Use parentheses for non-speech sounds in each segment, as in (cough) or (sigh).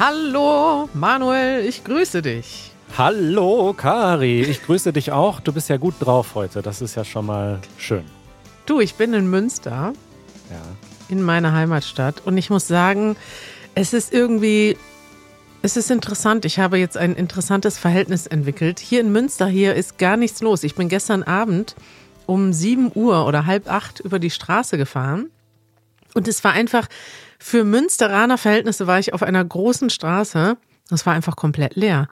Hallo, Manuel, ich grüße dich. Hallo, Kari, ich grüße dich auch. Du bist ja gut drauf heute. Das ist ja schon mal schön. Du, ich bin in Münster. Ja. In meiner Heimatstadt. Und ich muss sagen, es ist irgendwie, es ist interessant. Ich habe jetzt ein interessantes Verhältnis entwickelt. Hier in Münster, hier ist gar nichts los. Ich bin gestern Abend um 7 Uhr oder halb acht über die Straße gefahren. Und es war einfach, für Münsteraner Verhältnisse war ich auf einer großen Straße. Das war einfach komplett leer.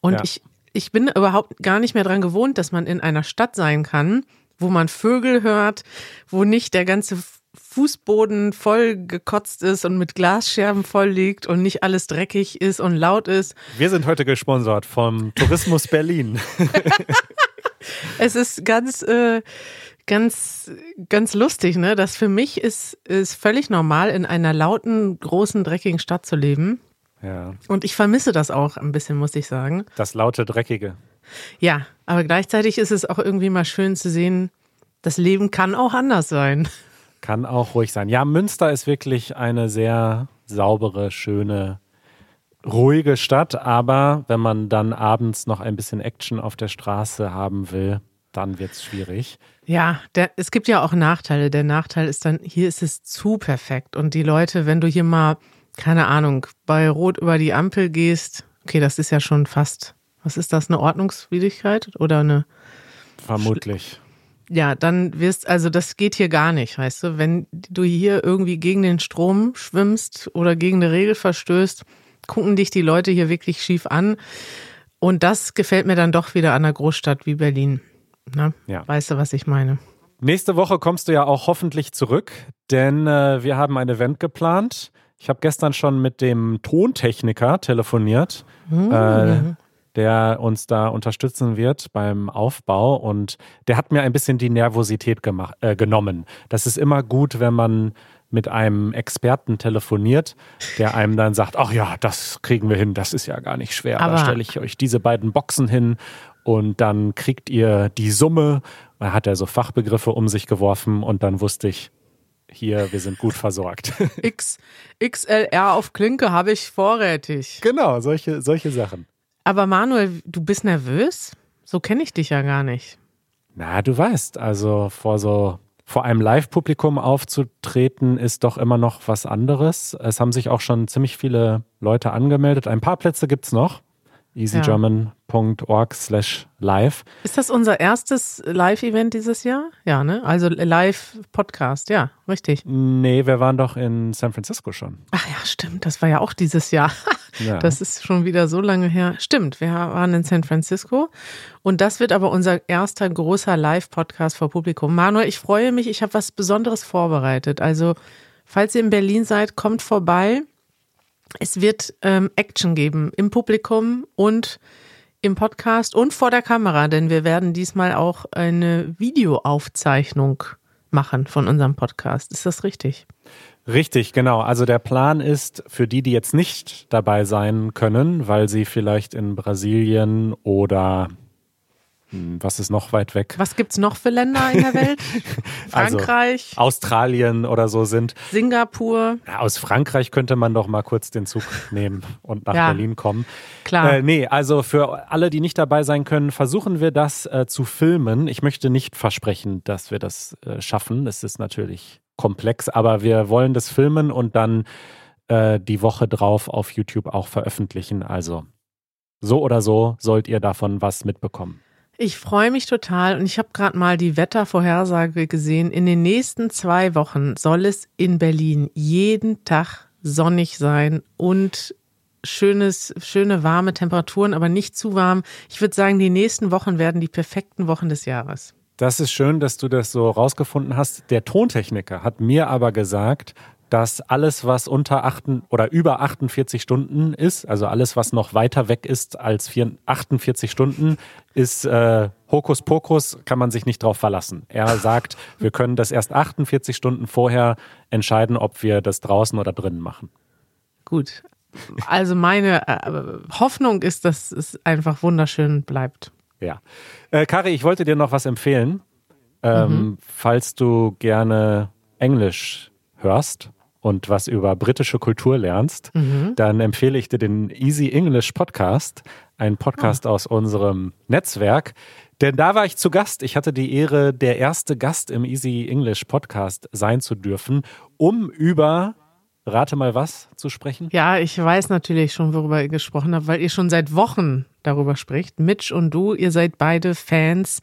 Und ja. ich, ich bin überhaupt gar nicht mehr dran gewohnt, dass man in einer Stadt sein kann, wo man Vögel hört, wo nicht der ganze Fußboden voll gekotzt ist und mit Glasscherben voll liegt und nicht alles dreckig ist und laut ist. Wir sind heute gesponsert vom Tourismus Berlin. (laughs) es ist ganz, äh, ganz, ganz lustig, ne? Das für mich ist, ist völlig normal, in einer lauten, großen, dreckigen Stadt zu leben. Ja. Und ich vermisse das auch ein bisschen, muss ich sagen. Das laute, dreckige. Ja, aber gleichzeitig ist es auch irgendwie mal schön zu sehen, das Leben kann auch anders sein. Kann auch ruhig sein. Ja, Münster ist wirklich eine sehr saubere, schöne, ruhige Stadt. Aber wenn man dann abends noch ein bisschen Action auf der Straße haben will, dann wird es schwierig. Ja, der, es gibt ja auch Nachteile. Der Nachteil ist dann, hier ist es zu perfekt. Und die Leute, wenn du hier mal, keine Ahnung, bei Rot über die Ampel gehst, okay, das ist ja schon fast, was ist das, eine Ordnungswidrigkeit oder eine. Vermutlich. Ja, dann wirst, also das geht hier gar nicht, weißt du, wenn du hier irgendwie gegen den Strom schwimmst oder gegen eine Regel verstößt, gucken dich die Leute hier wirklich schief an. Und das gefällt mir dann doch wieder an einer Großstadt wie Berlin. Ne? Ja. Weißt du, was ich meine? Nächste Woche kommst du ja auch hoffentlich zurück, denn äh, wir haben ein Event geplant. Ich habe gestern schon mit dem Tontechniker telefoniert, mhm. äh, der uns da unterstützen wird beim Aufbau. Und der hat mir ein bisschen die Nervosität gemacht, äh, genommen. Das ist immer gut, wenn man mit einem Experten telefoniert, der einem dann sagt, ach ja, das kriegen wir hin, das ist ja gar nicht schwer. Aber da stelle ich euch diese beiden Boxen hin und dann kriegt ihr die Summe. Da hat er so Fachbegriffe um sich geworfen und dann wusste ich, hier, wir sind gut versorgt. (laughs) X, XLR auf Klinke habe ich vorrätig. Genau, solche, solche Sachen. Aber Manuel, du bist nervös? So kenne ich dich ja gar nicht. Na, du weißt, also vor so vor einem Live-Publikum aufzutreten, ist doch immer noch was anderes. Es haben sich auch schon ziemlich viele Leute angemeldet. Ein paar Plätze gibt es noch easygerman.org slash live. Ist das unser erstes Live-Event dieses Jahr? Ja, ne? Also Live-Podcast, ja, richtig. Nee, wir waren doch in San Francisco schon. Ach ja, stimmt, das war ja auch dieses Jahr. (laughs) ja. Das ist schon wieder so lange her. Stimmt, wir waren in San Francisco und das wird aber unser erster großer Live-Podcast vor Publikum. Manuel, ich freue mich, ich habe was Besonderes vorbereitet. Also, falls ihr in Berlin seid, kommt vorbei. Es wird ähm, Action geben im Publikum und im Podcast und vor der Kamera, denn wir werden diesmal auch eine Videoaufzeichnung machen von unserem Podcast. Ist das richtig? Richtig, genau. Also der Plan ist für die, die jetzt nicht dabei sein können, weil sie vielleicht in Brasilien oder was ist noch weit weg? Was gibt es noch für Länder in der Welt? (laughs) Also Frankreich. Also Australien oder so sind. Singapur. Ja, aus Frankreich könnte man doch mal kurz den Zug nehmen und nach ja, Berlin kommen. Klar. Äh, nee, also für alle, die nicht dabei sein können, versuchen wir das äh, zu filmen. Ich möchte nicht versprechen, dass wir das äh, schaffen. Es ist natürlich komplex, aber wir wollen das filmen und dann äh, die Woche drauf auf YouTube auch veröffentlichen. Also so oder so sollt ihr davon was mitbekommen. Ich freue mich total und ich habe gerade mal die Wettervorhersage gesehen. In den nächsten zwei Wochen soll es in Berlin jeden Tag sonnig sein und schönes, schöne warme Temperaturen, aber nicht zu warm. Ich würde sagen, die nächsten Wochen werden die perfekten Wochen des Jahres. Das ist schön, dass du das so rausgefunden hast. Der Tontechniker hat mir aber gesagt, dass alles, was unter 8 oder über 48 Stunden ist, also alles, was noch weiter weg ist als 48 Stunden, ist äh, Hokuspokus, kann man sich nicht drauf verlassen. Er sagt, wir können das erst 48 Stunden vorher entscheiden, ob wir das draußen oder drinnen machen. Gut. Also meine äh, Hoffnung ist, dass es einfach wunderschön bleibt. Ja. Äh, Kari, ich wollte dir noch was empfehlen. Ähm, mhm. Falls du gerne Englisch hörst und was über britische Kultur lernst, mhm. dann empfehle ich dir den Easy English Podcast, ein Podcast oh. aus unserem Netzwerk. Denn da war ich zu Gast. Ich hatte die Ehre, der erste Gast im Easy English Podcast sein zu dürfen, um über Rate mal was zu sprechen? Ja, ich weiß natürlich schon, worüber ihr gesprochen habt, weil ihr schon seit Wochen darüber spricht. Mitch und du, ihr seid beide Fans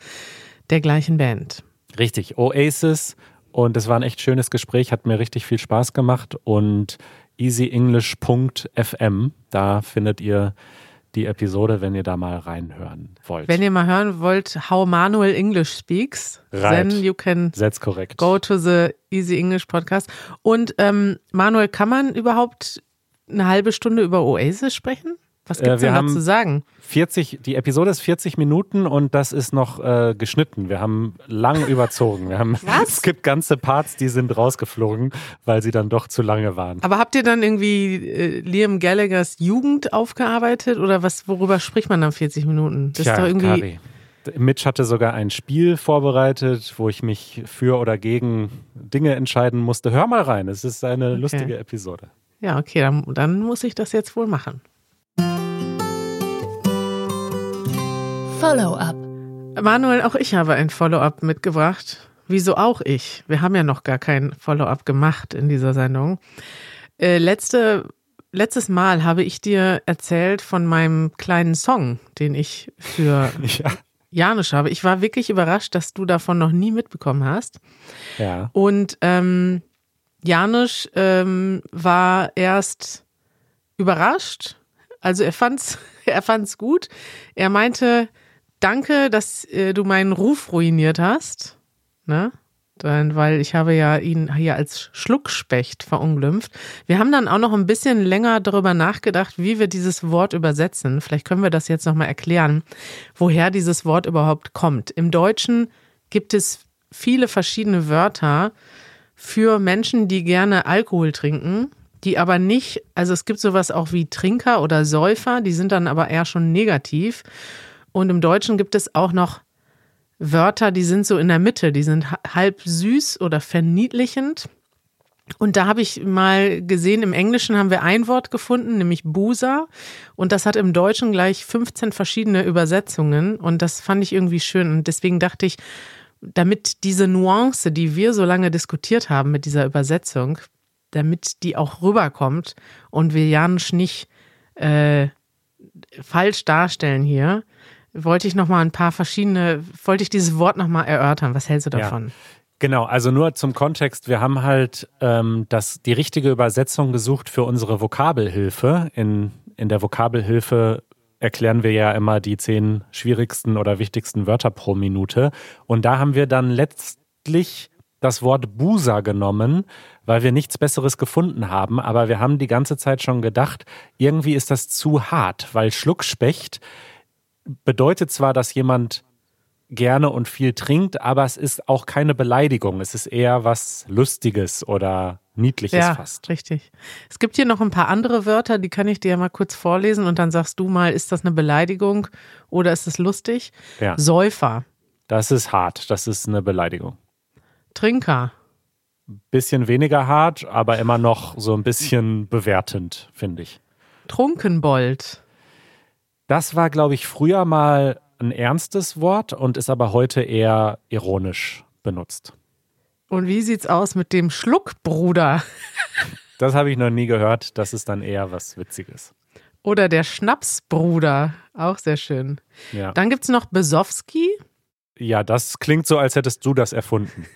der gleichen Band. Richtig, Oasis. Und es war ein echt schönes Gespräch, hat mir richtig viel Spaß gemacht. Und easyenglish.fm, da findet ihr die Episode, wenn ihr da mal reinhören wollt. Wenn ihr mal hören wollt, how Manuel English speaks, right. then you can That's correct. go to the Easy English Podcast. Und ähm, Manuel, kann man überhaupt eine halbe Stunde über Oasis sprechen? Was gibt es äh, denn da zu sagen? 40, die Episode ist 40 Minuten und das ist noch äh, geschnitten. Wir haben lang (laughs) überzogen. Wir haben, Was? (laughs) Es gibt ganze Parts, die sind rausgeflogen, weil sie dann doch zu lange waren. Aber habt ihr dann irgendwie äh, Liam Gallaghers Jugend aufgearbeitet oder was, worüber spricht man dann 40 Minuten? Das Tja, ist doch irgendwie. Kari. Mitch hatte sogar ein Spiel vorbereitet, wo ich mich für oder gegen Dinge entscheiden musste. Hör mal rein, es ist eine okay. lustige Episode. Ja, okay, dann, dann muss ich das jetzt wohl machen. Follow-up. Manuel, auch ich habe ein Follow-up mitgebracht. Wieso auch ich? Wir haben ja noch gar kein Follow-up gemacht in dieser Sendung. Äh, letzte, letztes Mal habe ich dir erzählt von meinem kleinen Song, den ich für (laughs) ja. Janusz habe. Ich war wirklich überrascht, dass du davon noch nie mitbekommen hast. Ja. Und ähm, Janusz ähm, war erst überrascht. Also er fand's, (laughs) er fand's gut. Er meinte, danke, dass äh, du meinen Ruf ruiniert hast. Ne? Dann, weil ich habe ja ihn hier als Schluckspecht verunglimpft. Wir haben dann auch noch ein bisschen länger darüber nachgedacht, wie wir dieses Wort übersetzen. Vielleicht können wir das jetzt nochmal erklären, woher dieses Wort überhaupt kommt. Im Deutschen gibt es viele verschiedene Wörter für Menschen, die gerne Alkohol trinken, die aber nicht, also es gibt sowas auch wie Trinker oder Säufer, die sind dann aber eher schon negativ. Und im Deutschen gibt es auch noch Wörter, die sind so in der Mitte, die sind halb süß oder verniedlichend. Und da habe ich mal gesehen, im Englischen haben wir ein Wort gefunden, nämlich Busa. Und das hat im Deutschen gleich 15 verschiedene Übersetzungen. Und das fand ich irgendwie schön. Und deswegen dachte ich, damit diese Nuance, die wir so lange diskutiert haben mit dieser Übersetzung, damit die auch rüberkommt und wir Janusz nicht äh, falsch darstellen hier, wollte ich noch mal ein paar verschiedene, wollte ich dieses Wort noch mal erörtern. Was hältst du davon? Ja. Genau, also nur zum Kontext, wir haben halt ähm, das, die richtige Übersetzung gesucht für unsere Vokabelhilfe. In, in der Vokabelhilfe erklären wir ja immer die zehn schwierigsten oder wichtigsten Wörter pro Minute. Und da haben wir dann letztlich das Wort Busa genommen, weil wir nichts Besseres gefunden haben. Aber wir haben die ganze Zeit schon gedacht, irgendwie ist das zu hart, weil Schluckspecht bedeutet zwar, dass jemand gerne und viel trinkt, aber es ist auch keine Beleidigung. Es ist eher was Lustiges oder Niedliches ja, fast. Richtig. Es gibt hier noch ein paar andere Wörter, die kann ich dir mal kurz vorlesen und dann sagst du mal, ist das eine Beleidigung oder ist es lustig? Ja. Säufer. Das ist hart, das ist eine Beleidigung. Trinker. Bisschen weniger hart, aber immer noch so ein bisschen bewertend, finde ich. Trunkenbold. Das war, glaube ich, früher mal ein ernstes Wort und ist aber heute eher ironisch benutzt. Und wie sieht's aus mit dem Schluckbruder? (laughs) das habe ich noch nie gehört. Das ist dann eher was Witziges. Oder der Schnapsbruder. Auch sehr schön. Ja. Dann gibt es noch Besowski. Ja, das klingt so, als hättest du das erfunden. (laughs)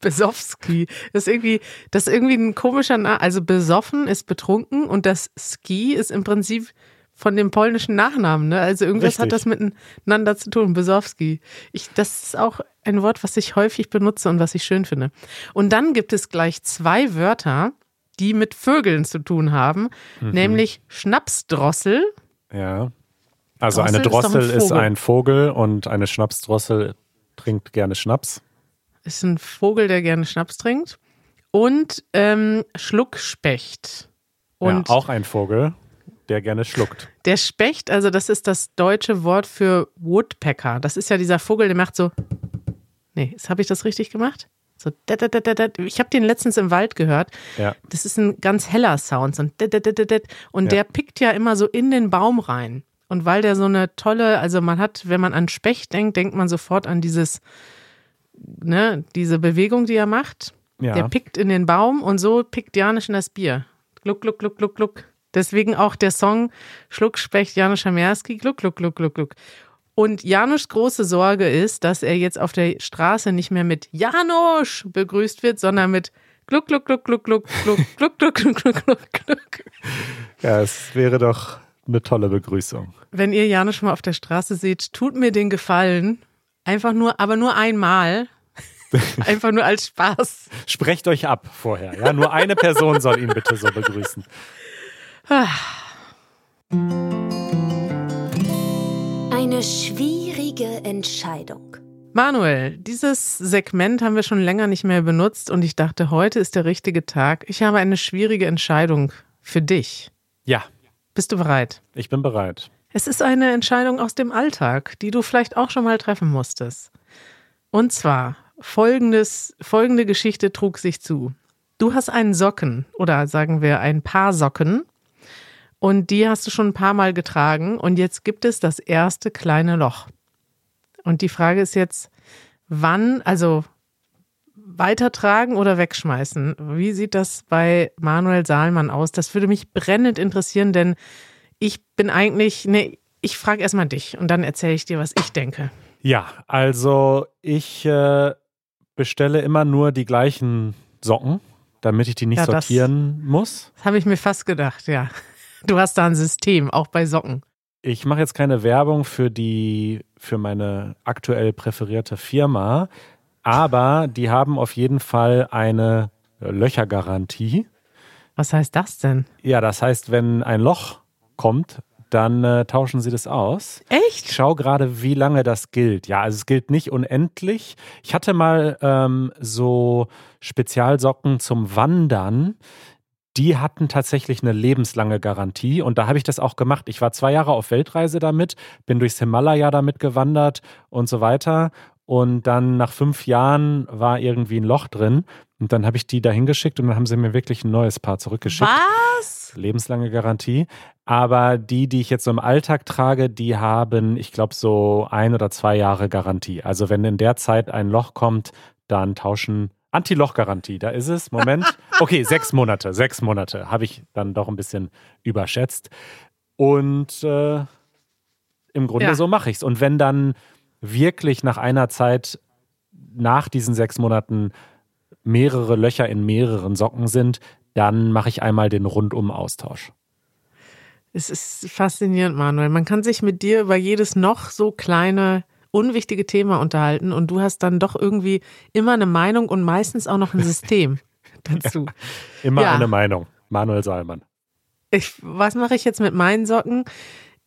Besowski. Das ist irgendwie, das ist irgendwie ein komischer Name. Also besoffen ist betrunken und das Ski ist im Prinzip von dem polnischen Nachnamen. Ne? Also irgendwas Richtig. hat das miteinander zu tun. Besowski. Ich, das ist auch ein Wort, was ich häufig benutze und was ich schön finde. Und dann gibt es gleich zwei Wörter, die mit Vögeln zu tun haben, mhm. nämlich Schnapsdrossel. Ja. Also Drossel eine Drossel ist ein, ist ein Vogel und eine Schnapsdrossel trinkt gerne Schnaps ist ein Vogel, der gerne Schnaps trinkt. Und ähm, Schluckspecht. Und ja, auch ein Vogel, der gerne schluckt. Der Specht, also das ist das deutsche Wort für Woodpecker. Das ist ja dieser Vogel, der macht so. Nee, habe ich das richtig gemacht? So, ich habe den letztens im Wald gehört. Ja. Das ist ein ganz heller Sound. So und ja. der pickt ja immer so in den Baum rein. Und weil der so eine tolle, also man hat, wenn man an Specht denkt, denkt man sofort an dieses, ne, diese Bewegung, die er macht. Ja. Der pickt in den Baum und so pickt Janisch in das Bier. Gluck, gluck, gluck, gluck, gluck. Deswegen auch der Song Schluck, Specht, Janusz Schamerski, gluck, gluck, gluck, gluck, gluck. Und Janusz große Sorge ist, dass er jetzt auf der Straße nicht mehr mit Janusz begrüßt wird, sondern mit Gluck, Gluck, Gluck, Gluck, Gluck, Gluck, Gluck, Gluck, Gluck, Gluck, Gluck, Gluck. Ja, es wäre doch eine tolle Begrüßung. Wenn ihr Janusz mal auf der Straße seht, tut mir den Gefallen. Einfach nur, aber nur einmal. (laughs) Einfach nur als Spaß. Sprecht euch ab vorher. Ja, nur eine Person soll ihn bitte so begrüßen. Eine schwierige Entscheidung. Manuel, dieses Segment haben wir schon länger nicht mehr benutzt und ich dachte, heute ist der richtige Tag. Ich habe eine schwierige Entscheidung für dich. Ja. Bist du bereit? Ich bin bereit. Es ist eine Entscheidung aus dem Alltag, die du vielleicht auch schon mal treffen musstest. Und zwar, folgendes, folgende Geschichte trug sich zu. Du hast einen Socken oder sagen wir ein paar Socken und die hast du schon ein paar Mal getragen und jetzt gibt es das erste kleine Loch. Und die Frage ist jetzt, wann, also weitertragen oder wegschmeißen? Wie sieht das bei Manuel Saalmann aus? Das würde mich brennend interessieren, denn ich bin eigentlich, nee, ich frage erstmal dich und dann erzähle ich dir, was ich denke. Ja, also ich äh, bestelle immer nur die gleichen Socken, damit ich die nicht ja, sortieren das, muss. Das habe ich mir fast gedacht, ja. Du hast da ein System, auch bei Socken. Ich mache jetzt keine Werbung für die, für meine aktuell präferierte Firma, aber die haben auf jeden Fall eine Löchergarantie. Was heißt das denn? Ja, das heißt, wenn ein Loch kommt, dann äh, tauschen sie das aus. Echt? Ich schau gerade, wie lange das gilt. Ja, also es gilt nicht unendlich. Ich hatte mal ähm, so Spezialsocken zum Wandern die hatten tatsächlich eine lebenslange Garantie und da habe ich das auch gemacht. Ich war zwei Jahre auf Weltreise damit, bin durchs Himalaya damit gewandert und so weiter. Und dann nach fünf Jahren war irgendwie ein Loch drin. Und dann habe ich die da hingeschickt und dann haben sie mir wirklich ein neues Paar zurückgeschickt. Was? Lebenslange Garantie. Aber die, die ich jetzt so im Alltag trage, die haben, ich glaube, so ein oder zwei Jahre Garantie. Also wenn in der Zeit ein Loch kommt, dann tauschen Anti-Loch-Garantie, da ist es. Moment. (laughs) Okay, sechs Monate. Sechs Monate habe ich dann doch ein bisschen überschätzt. Und äh, im Grunde ja. so mache ich es. Und wenn dann wirklich nach einer Zeit, nach diesen sechs Monaten, mehrere Löcher in mehreren Socken sind, dann mache ich einmal den Rundum-Austausch. Es ist faszinierend, Manuel. Man kann sich mit dir über jedes noch so kleine unwichtige Thema unterhalten und du hast dann doch irgendwie immer eine Meinung und meistens auch noch ein System (laughs) dazu. Ja, immer ja. eine Meinung. Manuel Salmann. Ich, was mache ich jetzt mit meinen Socken?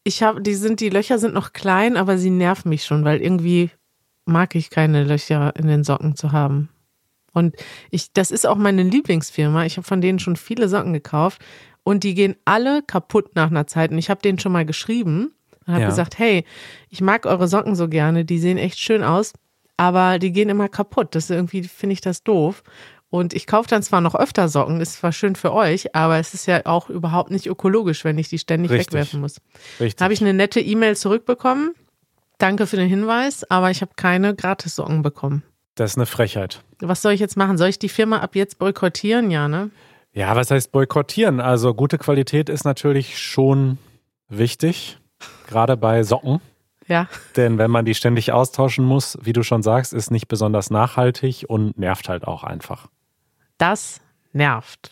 Ich habe, die sind, die Löcher sind noch klein, aber sie nerven mich schon, weil irgendwie mag ich keine Löcher in den Socken zu haben. Und ich, das ist auch meine Lieblingsfirma. Ich habe von denen schon viele Socken gekauft und die gehen alle kaputt nach einer Zeit. Und ich habe denen schon mal geschrieben und habe ja. gesagt, hey, ich mag eure Socken so gerne, die sehen echt schön aus, aber die gehen immer kaputt. Das irgendwie finde ich das doof. Und ich kaufe dann zwar noch öfter Socken, ist zwar schön für euch, aber es ist ja auch überhaupt nicht ökologisch, wenn ich die ständig Richtig. wegwerfen muss. Richtig. Da habe ich eine nette E-Mail zurückbekommen. Danke für den Hinweis, aber ich habe keine Gratis-Socken bekommen. Das ist eine Frechheit. Was soll ich jetzt machen? Soll ich die Firma ab jetzt boykottieren? Ja, ne? Ja, was heißt boykottieren? Also gute Qualität ist natürlich schon wichtig gerade bei Socken. Ja. Denn wenn man die ständig austauschen muss, wie du schon sagst, ist nicht besonders nachhaltig und nervt halt auch einfach. Das nervt.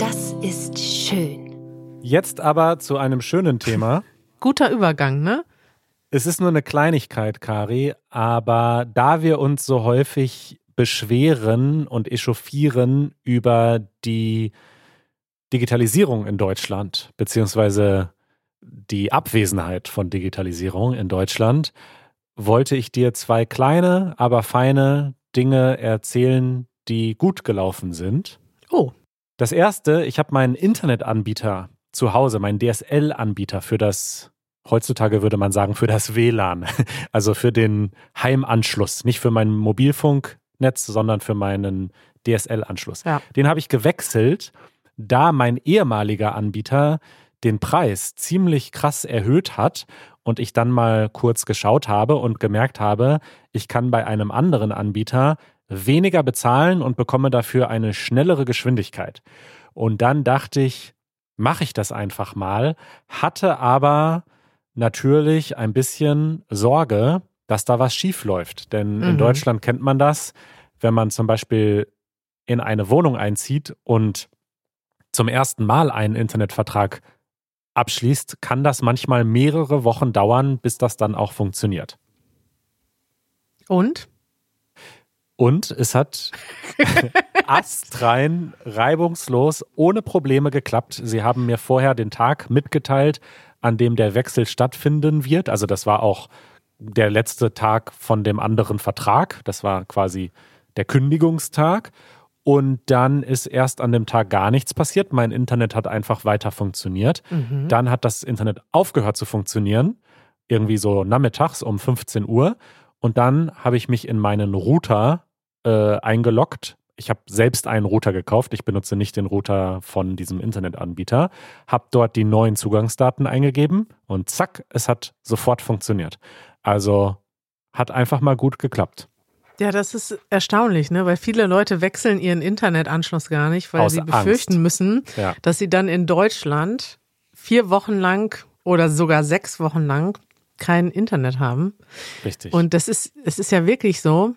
Das ist schön. Jetzt aber zu einem schönen Thema. (laughs) Guter Übergang, ne? Es ist nur eine Kleinigkeit, Kari, aber da wir uns so häufig beschweren und echauffieren über die Digitalisierung in Deutschland, beziehungsweise die Abwesenheit von Digitalisierung in Deutschland, wollte ich dir zwei kleine, aber feine Dinge erzählen, die gut gelaufen sind. Oh. Das erste, ich habe meinen Internetanbieter zu Hause, meinen DSL-Anbieter für das heutzutage würde man sagen, für das WLAN, (laughs) also für den Heimanschluss, nicht für mein Mobilfunknetz, sondern für meinen DSL-Anschluss. Ja. Den habe ich gewechselt, da mein ehemaliger Anbieter den Preis ziemlich krass erhöht hat und ich dann mal kurz geschaut habe und gemerkt habe, ich kann bei einem anderen Anbieter weniger bezahlen und bekomme dafür eine schnellere Geschwindigkeit. Und dann dachte ich, mache ich das einfach mal, hatte aber natürlich ein bisschen Sorge, dass da was schief läuft. Denn mhm. in Deutschland kennt man das, wenn man zum Beispiel in eine Wohnung einzieht und zum ersten Mal einen Internetvertrag abschließt, kann das manchmal mehrere Wochen dauern, bis das dann auch funktioniert. Und? Und es hat (laughs) astrein, reibungslos, ohne Probleme geklappt. Sie haben mir vorher den Tag mitgeteilt, an dem der Wechsel stattfinden wird. Also das war auch der letzte Tag von dem anderen Vertrag. Das war quasi der Kündigungstag. Und dann ist erst an dem Tag gar nichts passiert. Mein Internet hat einfach weiter funktioniert. Mhm. Dann hat das Internet aufgehört zu funktionieren. Irgendwie so nachmittags um 15 Uhr. Und dann habe ich mich in meinen Router äh, eingeloggt ich habe selbst einen Router gekauft. Ich benutze nicht den Router von diesem Internetanbieter. Habe dort die neuen Zugangsdaten eingegeben und zack, es hat sofort funktioniert. Also hat einfach mal gut geklappt. Ja, das ist erstaunlich, ne? weil viele Leute wechseln ihren Internetanschluss gar nicht, weil Aus sie befürchten Angst. müssen, ja. dass sie dann in Deutschland vier Wochen lang oder sogar sechs Wochen lang kein Internet haben. Richtig. Und das ist, es ist ja wirklich so,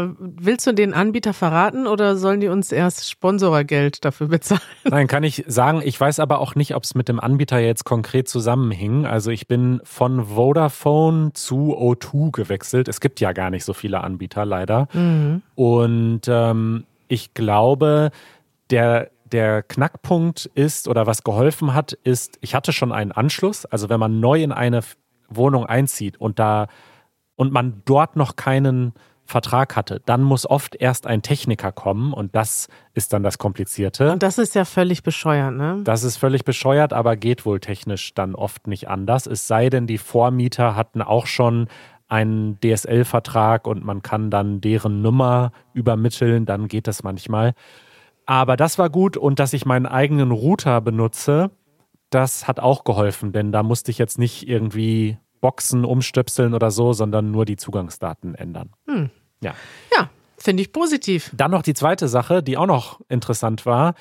willst du den Anbieter verraten oder sollen die uns erst Sponsorgeld dafür bezahlen? Nein, kann ich sagen. Ich weiß aber auch nicht, ob es mit dem Anbieter jetzt konkret zusammenhing. Also ich bin von Vodafone zu O2 gewechselt. Es gibt ja gar nicht so viele Anbieter, leider. Mhm. Und ähm, ich glaube, der der Knackpunkt ist oder was geholfen hat, ist, ich hatte schon einen Anschluss. Also wenn man neu in eine Wohnung einzieht und da und man dort noch keinen Vertrag hatte, dann muss oft erst ein Techniker kommen und das ist dann das Komplizierte. Und das ist ja völlig bescheuert, ne? Das ist völlig bescheuert, aber geht wohl technisch dann oft nicht anders. Es sei denn, die Vormieter hatten auch schon einen DSL-Vertrag und man kann dann deren Nummer übermitteln, dann geht das manchmal. Aber das war gut und dass ich meinen eigenen Router benutze, das hat auch geholfen, denn da musste ich jetzt nicht irgendwie Boxen umstöpseln oder so, sondern nur die Zugangsdaten ändern. Hm. Ja. Ja, finde ich positiv. Dann noch die zweite Sache, die auch noch interessant war.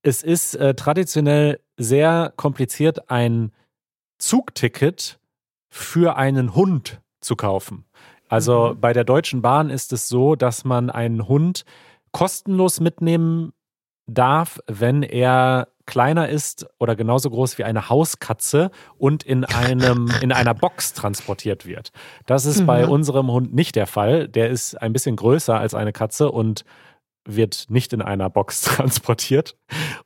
Es ist äh, traditionell sehr kompliziert, ein Zugticket für einen Hund zu kaufen. Also mhm. bei der Deutschen Bahn ist es so, dass man einen Hund kostenlos mitnehmen darf, wenn er kleiner ist oder genauso groß wie eine Hauskatze und in einem (laughs) in einer Box transportiert wird. Das ist mhm. bei unserem Hund nicht der Fall. Der ist ein bisschen größer als eine Katze und wird nicht in einer Box (laughs) transportiert.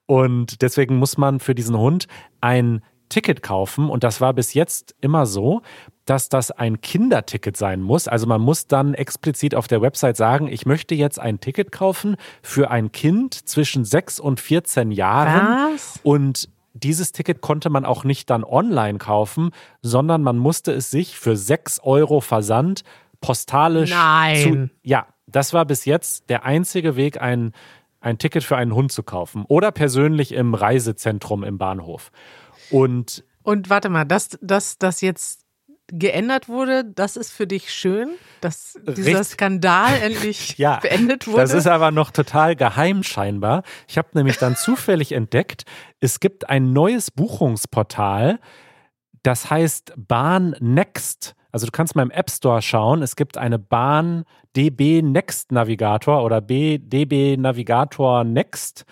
Und deswegen muss man für diesen Hund ein Ticket kaufen. Und das war bis jetzt immer so, dass das ein Kinderticket sein muss. Also man muss dann explizit auf der Website sagen, ich möchte jetzt ein Ticket kaufen für ein Kind zwischen 6 und 14 Jahren. Was? Und dieses Ticket konnte man auch nicht dann online kaufen, sondern man musste es sich für 6 Euro Versand postalisch Nein. zu. Ja, das war bis jetzt der einzige Weg, ein, ein Ticket für einen Hund zu kaufen. Oder persönlich im Reisezentrum im Bahnhof. Und und warte mal, dass das, das jetzt geändert wurde, das ist für dich schön, dass dieser Richt Skandal endlich (laughs) ja, beendet wurde. Das ist aber noch total geheim scheinbar. Ich habe nämlich dann (laughs) zufällig entdeckt, es gibt ein neues Buchungsportal, das heißt Bahn Next. Also du kannst mal im App Store schauen, es gibt eine Bahn DB Next Navigator oder B, DB Navigator Next.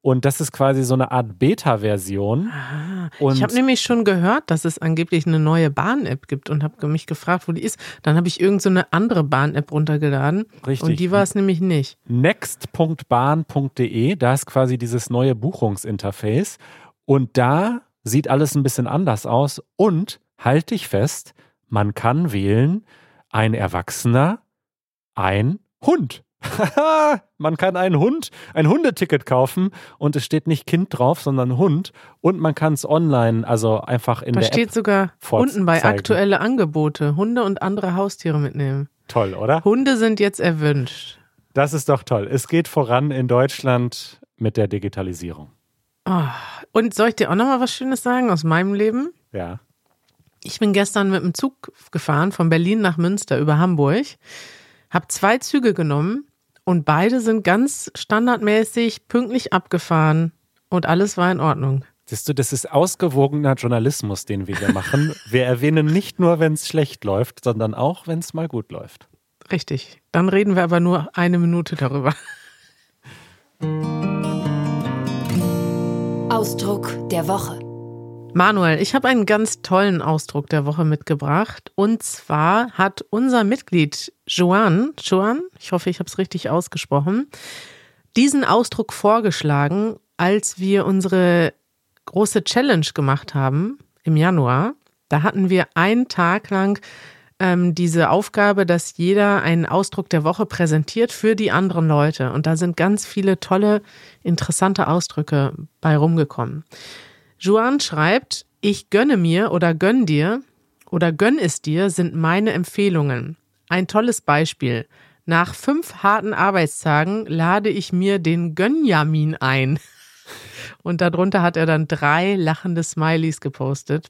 Und das ist quasi so eine Art Beta-Version. Ah, ich habe nämlich schon gehört, dass es angeblich eine neue Bahn-App gibt und habe mich gefragt, wo die ist. Dann habe ich irgendeine so eine andere Bahn-App runtergeladen. Richtig. Und die war es nämlich nicht. Next.bahn.de, da ist quasi dieses neue Buchungsinterface. Und da sieht alles ein bisschen anders aus. Und halte ich fest, man kann wählen, ein Erwachsener, ein Hund. (laughs) man kann einen Hund, ein Hundeticket kaufen und es steht nicht Kind drauf, sondern Hund. Und man kann es online, also einfach in da der steht App sogar unten bei aktuelle Angebote Hunde und andere Haustiere mitnehmen. Toll, oder? Hunde sind jetzt erwünscht. Das ist doch toll. Es geht voran in Deutschland mit der Digitalisierung. Oh. Und soll ich dir auch noch mal was Schönes sagen aus meinem Leben? Ja. Ich bin gestern mit dem Zug gefahren von Berlin nach Münster über Hamburg, habe zwei Züge genommen und beide sind ganz standardmäßig pünktlich abgefahren und alles war in Ordnung. Siehst du, das ist ausgewogener Journalismus, den wir hier machen. (laughs) Wir erwähnen nicht nur, wenn es schlecht läuft, sondern auch, wenn es mal gut läuft. Richtig. Dann reden wir aber nur eine Minute darüber. Ausdruck der Woche. Manuel, ich habe einen ganz tollen Ausdruck der Woche mitgebracht. Und zwar hat unser Mitglied Joan, Joan, ich hoffe, ich habe es richtig ausgesprochen, diesen Ausdruck vorgeschlagen, als wir unsere große Challenge gemacht haben im Januar. Da hatten wir einen Tag lang ähm, diese Aufgabe, dass jeder einen Ausdruck der Woche präsentiert für die anderen Leute. Und da sind ganz viele tolle, interessante Ausdrücke bei rumgekommen. Juan schreibt, ich gönne mir oder gönn dir oder gönn es dir sind meine Empfehlungen. Ein tolles Beispiel. Nach fünf harten Arbeitstagen lade ich mir den Gönjamin ein. Und darunter hat er dann drei lachende Smileys gepostet.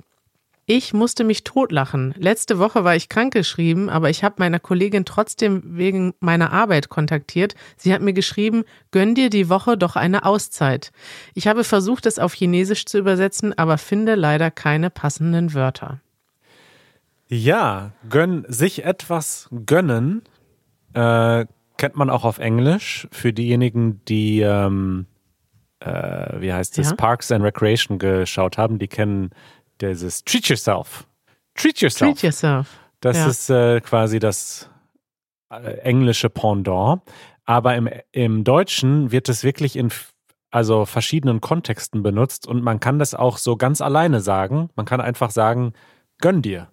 Ich musste mich totlachen. Letzte Woche war ich krankgeschrieben, aber ich habe meiner Kollegin trotzdem wegen meiner Arbeit kontaktiert. Sie hat mir geschrieben, gönn dir die Woche doch eine Auszeit. Ich habe versucht, es auf Chinesisch zu übersetzen, aber finde leider keine passenden Wörter. Ja, gönn, sich etwas gönnen, äh, kennt man auch auf Englisch. Für diejenigen, die, ähm, äh, wie heißt es, Ja. Parks and Recreation geschaut haben, die kennen dieses Treat Yourself. Treat Yourself. Treat yourself. Das Ja. ist äh, quasi das äh, englische Pendant. Aber im, im Deutschen wird es wirklich in also verschiedenen Kontexten benutzt und man kann das auch so ganz alleine sagen. Man kann einfach sagen, gönn dir.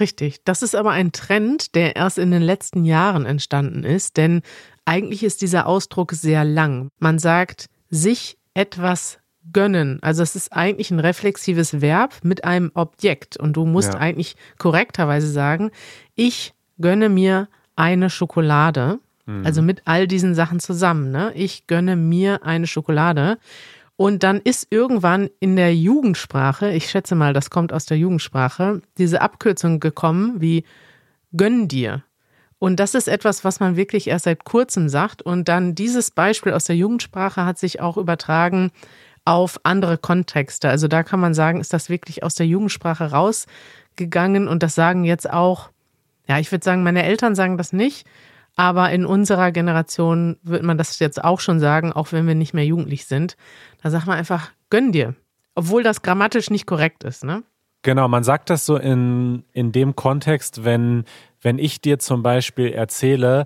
Richtig. Das ist aber ein Trend, der erst in den letzten Jahren entstanden ist, denn eigentlich ist dieser Ausdruck sehr lang. Man sagt sich etwas gönnen. Also es ist eigentlich ein reflexives Verb mit einem Objekt und du musst Ja. eigentlich korrekterweise sagen, ich gönne mir eine Schokolade. Also mit all diesen Sachen zusammen. Ne? Ich gönne mir eine Schokolade. Und dann ist irgendwann in der Jugendsprache, ich schätze mal, das kommt aus der Jugendsprache, diese Abkürzung gekommen wie gönn dir. Und das ist etwas, was man wirklich erst seit kurzem sagt. Und dann dieses Beispiel aus der Jugendsprache hat sich auch übertragen auf andere Kontexte. Also da kann man sagen, ist das wirklich aus der Jugendsprache rausgegangen. Und das sagen jetzt auch, ja, ich würde sagen, meine Eltern sagen das nicht. Aber in unserer Generation wird man das jetzt auch schon sagen, auch wenn wir nicht mehr jugendlich sind. Da sagt man einfach, gönn dir. Obwohl das grammatisch nicht korrekt ist, ne? Genau, man sagt das so in, in dem Kontext, wenn, wenn ich dir zum Beispiel erzähle,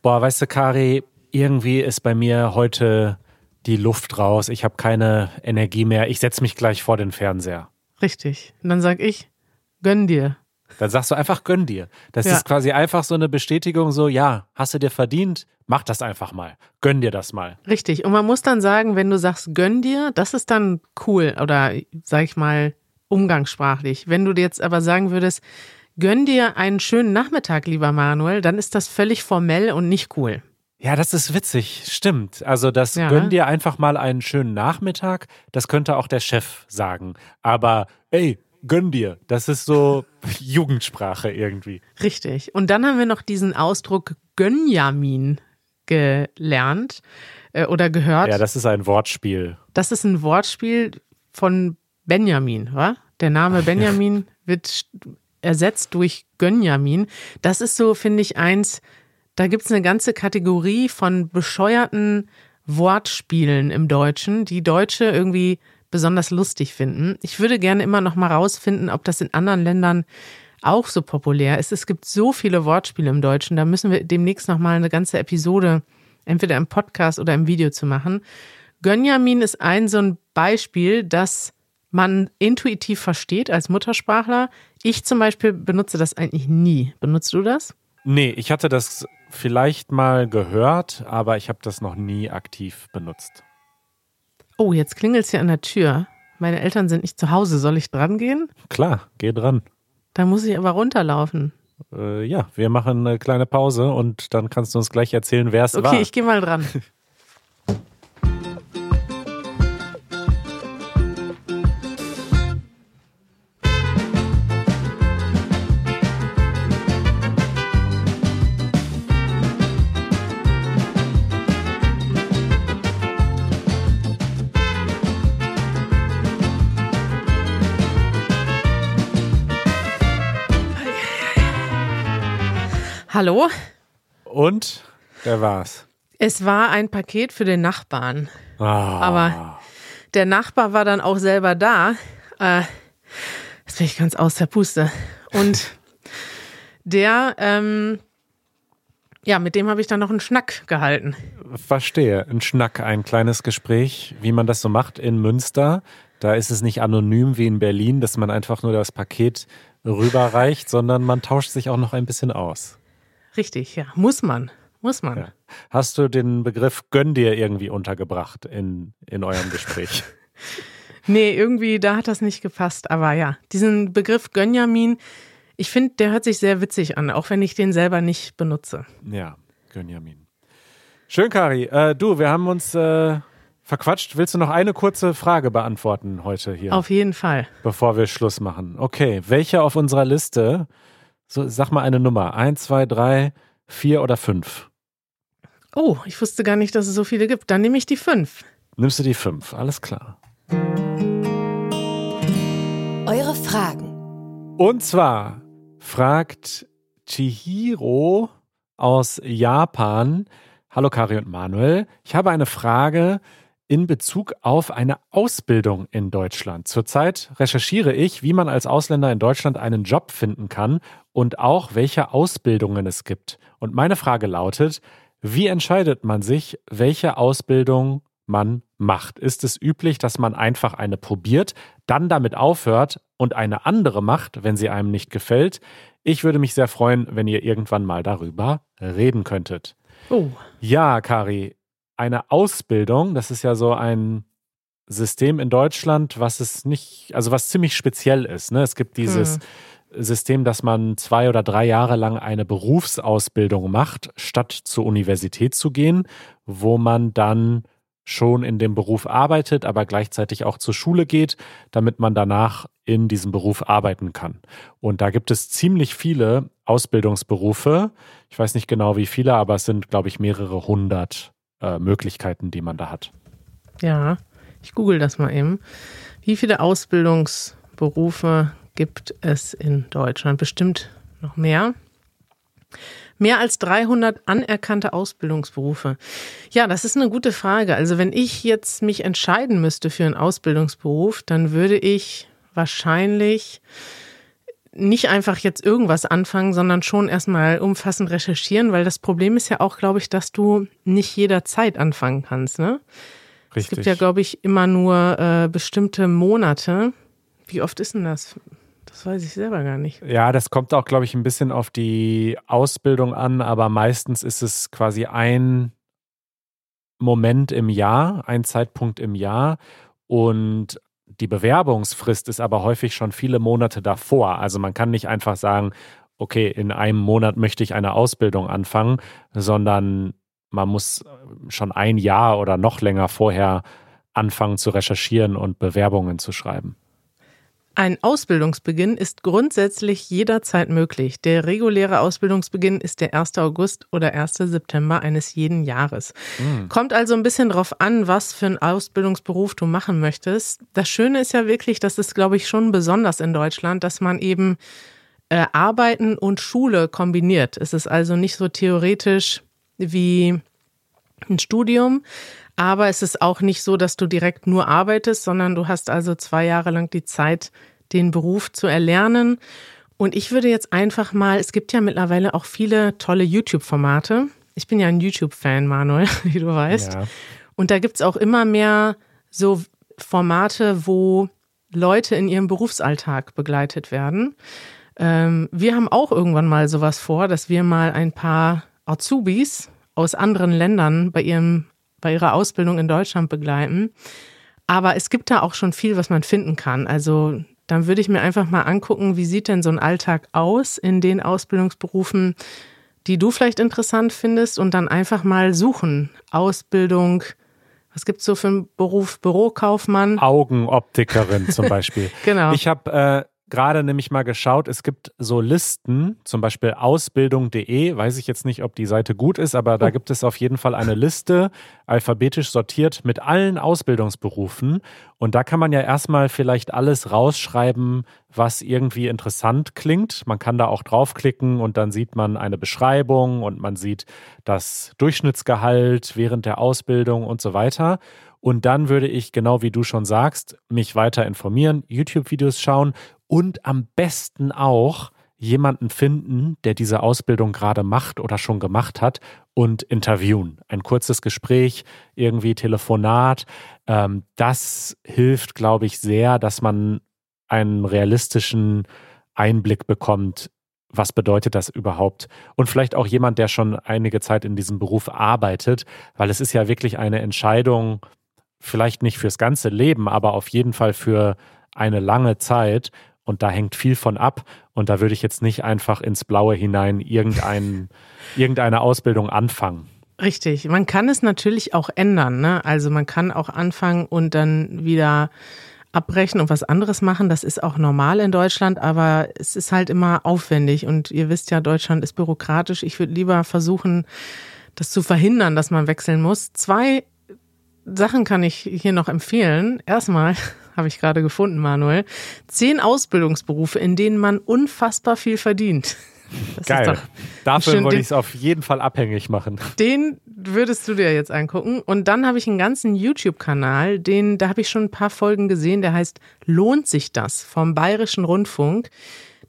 boah, weißt du, Kari, irgendwie ist bei mir heute die Luft raus, ich habe keine Energie mehr, ich setze mich gleich vor den Fernseher. Richtig. Und dann sag ich, gönn dir. Dann sagst du einfach, gönn dir. Das Ja. ist quasi einfach so eine Bestätigung, so, ja, hast du dir verdient, mach das einfach mal. Gönn dir das mal. Richtig. Und man muss dann sagen, wenn du sagst, gönn dir, das ist dann cool oder sag ich mal umgangssprachlich. Wenn du dir jetzt aber sagen würdest, gönn dir einen schönen Nachmittag, lieber Manuel, dann ist das völlig formell und nicht cool. Ja, das ist witzig, stimmt. Also das Ja. gönn dir einfach mal einen schönen Nachmittag, das könnte auch der Chef sagen. Aber ey, gönn dir, das ist so (laughs) Jugendsprache irgendwie. Richtig. Und dann haben wir noch diesen Ausdruck Gönjamin gelernt äh, oder gehört. Ja, das ist ein Wortspiel. Das ist ein Wortspiel von Benjamin, wa? Der Name Benjamin wird ersetzt durch Gönjamin. Das ist so, finde ich, eins, da gibt es eine ganze Kategorie von bescheuerten Wortspielen im Deutschen, die Deutsche irgendwie besonders lustig finden. Ich würde gerne immer noch mal rausfinden, ob das in anderen Ländern auch so populär ist. Es gibt so viele Wortspiele im Deutschen, da müssen wir demnächst noch mal eine ganze Episode entweder im Podcast oder im Video zu machen. Gönjamin ist ein so ein Beispiel, das man intuitiv versteht als Muttersprachler. Ich zum Beispiel benutze das eigentlich nie. Benutzt du das? Nee, ich hatte das vielleicht mal gehört, aber ich habe das noch nie aktiv benutzt. Oh, jetzt klingelt es hier an der Tür. Meine Eltern sind nicht zu Hause. Soll ich dran gehen? Klar, geh dran. Da muss ich aber runterlaufen. Äh, ja, wir machen eine kleine Pause und dann kannst du uns gleich erzählen, wer es okay, war. Okay, ich gehe mal dran. (laughs) Hallo? Und wer war's? Es war ein Paket für den Nachbarn. Ah. Aber der Nachbar war dann auch selber da. Äh, jetzt bin ich ganz aus der Puste. Und (laughs) der, ähm, ja, mit dem habe ich dann noch einen Schnack gehalten. Verstehe. Ein Schnack, ein kleines Gespräch, wie man das so macht in Münster. Da ist es nicht anonym wie in Berlin, dass man einfach nur das Paket rüberreicht, sondern man tauscht sich auch noch ein bisschen aus. Richtig, ja. Muss man. Muss man. Ja. Hast du den Begriff gönn dir irgendwie untergebracht in, in eurem Gespräch? (laughs) nee, irgendwie, da hat das nicht gepasst. Aber ja, diesen Begriff Gönjamin, ich finde, der hört sich sehr witzig an, auch wenn ich den selber nicht benutze. Ja, Gönjamin. Schön, Kari. Äh, du, wir haben uns äh, verquatscht. Willst du noch eine kurze Frage beantworten heute hier? Auf jeden Fall. Bevor wir Schluss machen. Okay, welche auf unserer Liste so, sag mal eine Nummer. Eins, zwei, drei, vier oder fünf? Oh, ich wusste gar nicht, dass es so viele gibt. Dann nehme ich die fünf. Nimmst du die fünf? Alles klar. Eure Fragen. Und zwar fragt Chihiro aus Japan. Hallo Kari und Manuel. Ich habe eine Frage in Bezug auf eine Ausbildung in Deutschland. Zurzeit recherchiere ich, wie man als Ausländer in Deutschland einen Job finden kann und auch welche Ausbildungen es gibt. Und meine Frage lautet, wie entscheidet man sich, welche Ausbildung man macht? Ist es üblich, dass man einfach eine probiert, dann damit aufhört und eine andere macht, wenn sie einem nicht gefällt? Ich würde mich sehr freuen, wenn ihr irgendwann mal darüber reden könntet. Oh. Ja, Kari, eine Ausbildung, das ist ja so ein System in Deutschland, was es nicht, also was ziemlich speziell ist. Ne? Es gibt dieses hm. System, dass man zwei oder drei Jahre lang eine Berufsausbildung macht, statt zur Universität zu gehen, wo man dann schon in dem Beruf arbeitet, aber gleichzeitig auch zur Schule geht, damit man danach in diesem Beruf arbeiten kann. Und da gibt es ziemlich viele Ausbildungsberufe. Ich weiß nicht genau wie viele, aber es sind, glaube ich, mehrere hundert äh, Möglichkeiten, die man da hat. Ja, ich google das mal eben. Wie viele Ausbildungsberufe gibt es in Deutschland? Bestimmt noch mehr. Mehr als 300 anerkannte Ausbildungsberufe. Ja, das ist eine gute Frage. Also wenn ich jetzt mich entscheiden müsste für einen Ausbildungsberuf, dann würde ich wahrscheinlich nicht einfach jetzt irgendwas anfangen, sondern schon erstmal umfassend recherchieren, weil das Problem ist ja auch, glaube ich, dass du nicht jederzeit anfangen kannst. Ne? Richtig. Es gibt ja, glaube ich, immer nur äh, bestimmte Monate. Wie oft ist denn das? Das weiß ich selber gar nicht. Ja, das kommt auch, glaube ich, ein bisschen auf die Ausbildung an, aber meistens ist es quasi ein Moment im Jahr, ein Zeitpunkt im Jahr. Und die Bewerbungsfrist ist aber häufig schon viele Monate davor. Also man kann nicht einfach sagen, okay, in einem Monat möchte ich eine Ausbildung anfangen, sondern man muss schon ein Jahr oder noch länger vorher anfangen zu recherchieren und Bewerbungen zu schreiben. Ein Ausbildungsbeginn ist grundsätzlich jederzeit möglich. Der reguläre Ausbildungsbeginn ist der 1. August oder 1. September eines jeden Jahres. Mhm. Kommt also ein bisschen drauf an, was für einen Ausbildungsberuf du machen möchtest. Das Schöne ist ja wirklich, das ist, glaube ich, schon besonders in Deutschland, dass man eben äh, Arbeiten und Schule kombiniert. Es ist also nicht so theoretisch wie ein Studium, aber es ist auch nicht so, dass du direkt nur arbeitest, sondern du hast also zwei Jahre lang die Zeit, den Beruf zu erlernen. Und ich würde jetzt einfach mal, es gibt ja mittlerweile auch viele tolle YouTube-Formate. Ich bin ja ein YouTube-Fan, Manuel, (laughs) wie du weißt. Ja. Und da gibt es auch immer mehr so Formate, wo Leute in ihrem Berufsalltag begleitet werden. Ähm, wir haben auch irgendwann mal sowas vor, dass wir mal ein paar Azubis aus anderen Ländern bei, ihrem, bei ihrer Ausbildung in Deutschland begleiten. Aber es gibt da auch schon viel, was man finden kann. Also dann würde ich mir einfach mal angucken, wie sieht denn so ein Alltag aus in den Ausbildungsberufen, die du vielleicht interessant findest und dann einfach mal suchen. Ausbildung, was gibt es so für einen Beruf? Bürokaufmann? Augenoptikerin zum Beispiel. (laughs) genau. Ich habe äh, gerade nämlich mal geschaut, es gibt so Listen, zum Beispiel ausbildung.de, weiß ich jetzt nicht, ob die Seite gut ist, aber da oh. gibt es auf jeden Fall eine Liste, alphabetisch sortiert mit allen Ausbildungsberufen. Und da kann man ja erstmal vielleicht alles rausschreiben, was irgendwie interessant klingt. Man kann da auch draufklicken und dann sieht man eine Beschreibung und man sieht das Durchschnittsgehalt während der Ausbildung und so weiter. Und dann würde ich, genau wie du schon sagst, mich weiter informieren, YouTube-Videos schauen und am besten auch jemanden finden, der diese Ausbildung gerade macht oder schon gemacht hat und interviewen. Ein kurzes Gespräch, irgendwie Telefonat. Ähm, das hilft, glaube ich, sehr, dass man einen realistischen Einblick bekommt, was bedeutet das überhaupt? Und vielleicht auch jemand, der schon einige Zeit in diesem Beruf arbeitet, weil es ist ja wirklich eine Entscheidung, vielleicht nicht fürs ganze Leben, aber auf jeden Fall für eine lange Zeit. Und da hängt viel von ab. Und da würde ich jetzt nicht einfach ins Blaue hinein irgendein, (laughs) irgendeine Ausbildung anfangen. Richtig. Man kann es natürlich auch ändern. Ne? Also man kann auch anfangen und dann wieder abbrechen und was anderes machen. Das ist auch normal in Deutschland, aber es ist halt immer aufwendig. Und ihr wisst ja, Deutschland ist bürokratisch. Ich würde lieber versuchen, das zu verhindern, dass man wechseln muss. Zwei Sachen kann ich hier noch empfehlen. Erstmal (laughs) habe ich gerade gefunden, Manuel. Zehn Ausbildungsberufe, in denen man unfassbar viel verdient. Das Geil. Dafür wollte ich es auf jeden Fall abhängig machen. Den würdest du dir jetzt angucken. Und dann habe ich einen ganzen YouTube-Kanal, den, da habe ich schon ein paar Folgen gesehen, der heißt Lohnt sich das vom Bayerischen Rundfunk.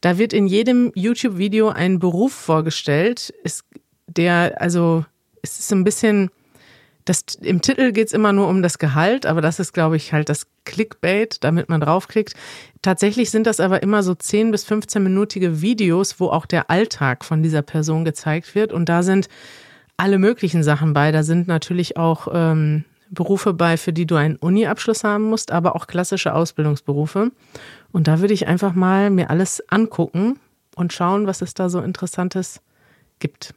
Da wird in jedem YouTube-Video ein Beruf vorgestellt, ist der, also es ist ein bisschen das, Im Titel geht es immer nur um das Gehalt, aber das ist, glaube ich, halt das Clickbait, damit man draufklickt. Tatsächlich sind das aber immer so 10 bis 15-minütige Videos, wo auch der Alltag von dieser Person gezeigt wird. Und da sind alle möglichen Sachen bei. Da sind natürlich auch ähm, Berufe bei, für die du einen Uni-Abschluss haben musst, aber auch klassische Ausbildungsberufe. Und da würde ich einfach mal mir alles angucken und schauen, was es da so Interessantes gibt.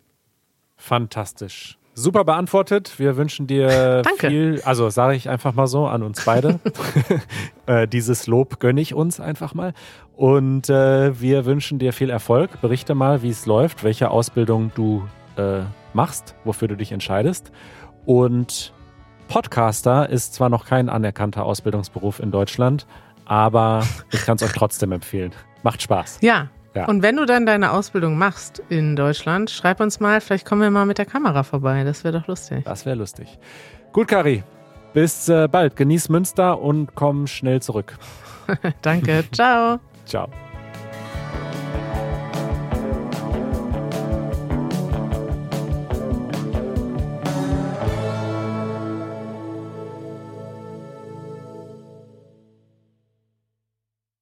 Fantastisch. Super beantwortet. Wir wünschen dir (laughs) Danke. viel, also sage ich einfach mal so an uns beide. (laughs) (laughs) äh, dieses Lob gönne ich uns einfach mal. Und äh, wir wünschen dir viel Erfolg. Berichte mal, wie es läuft, welche Ausbildung du äh, machst, wofür du dich entscheidest. Und Podcaster ist zwar noch kein anerkannter Ausbildungsberuf in Deutschland, aber ich kann es euch trotzdem empfehlen. Macht Spaß. Ja, ja. Und wenn du dann deine Ausbildung machst in Deutschland, schreib uns mal, vielleicht kommen wir mal mit der Kamera vorbei. Das wäre doch lustig. Das wäre lustig. Gut, Kari. Bis äh, bald. Genieß Münster und komm schnell zurück. (laughs) Danke. Ciao. Ciao.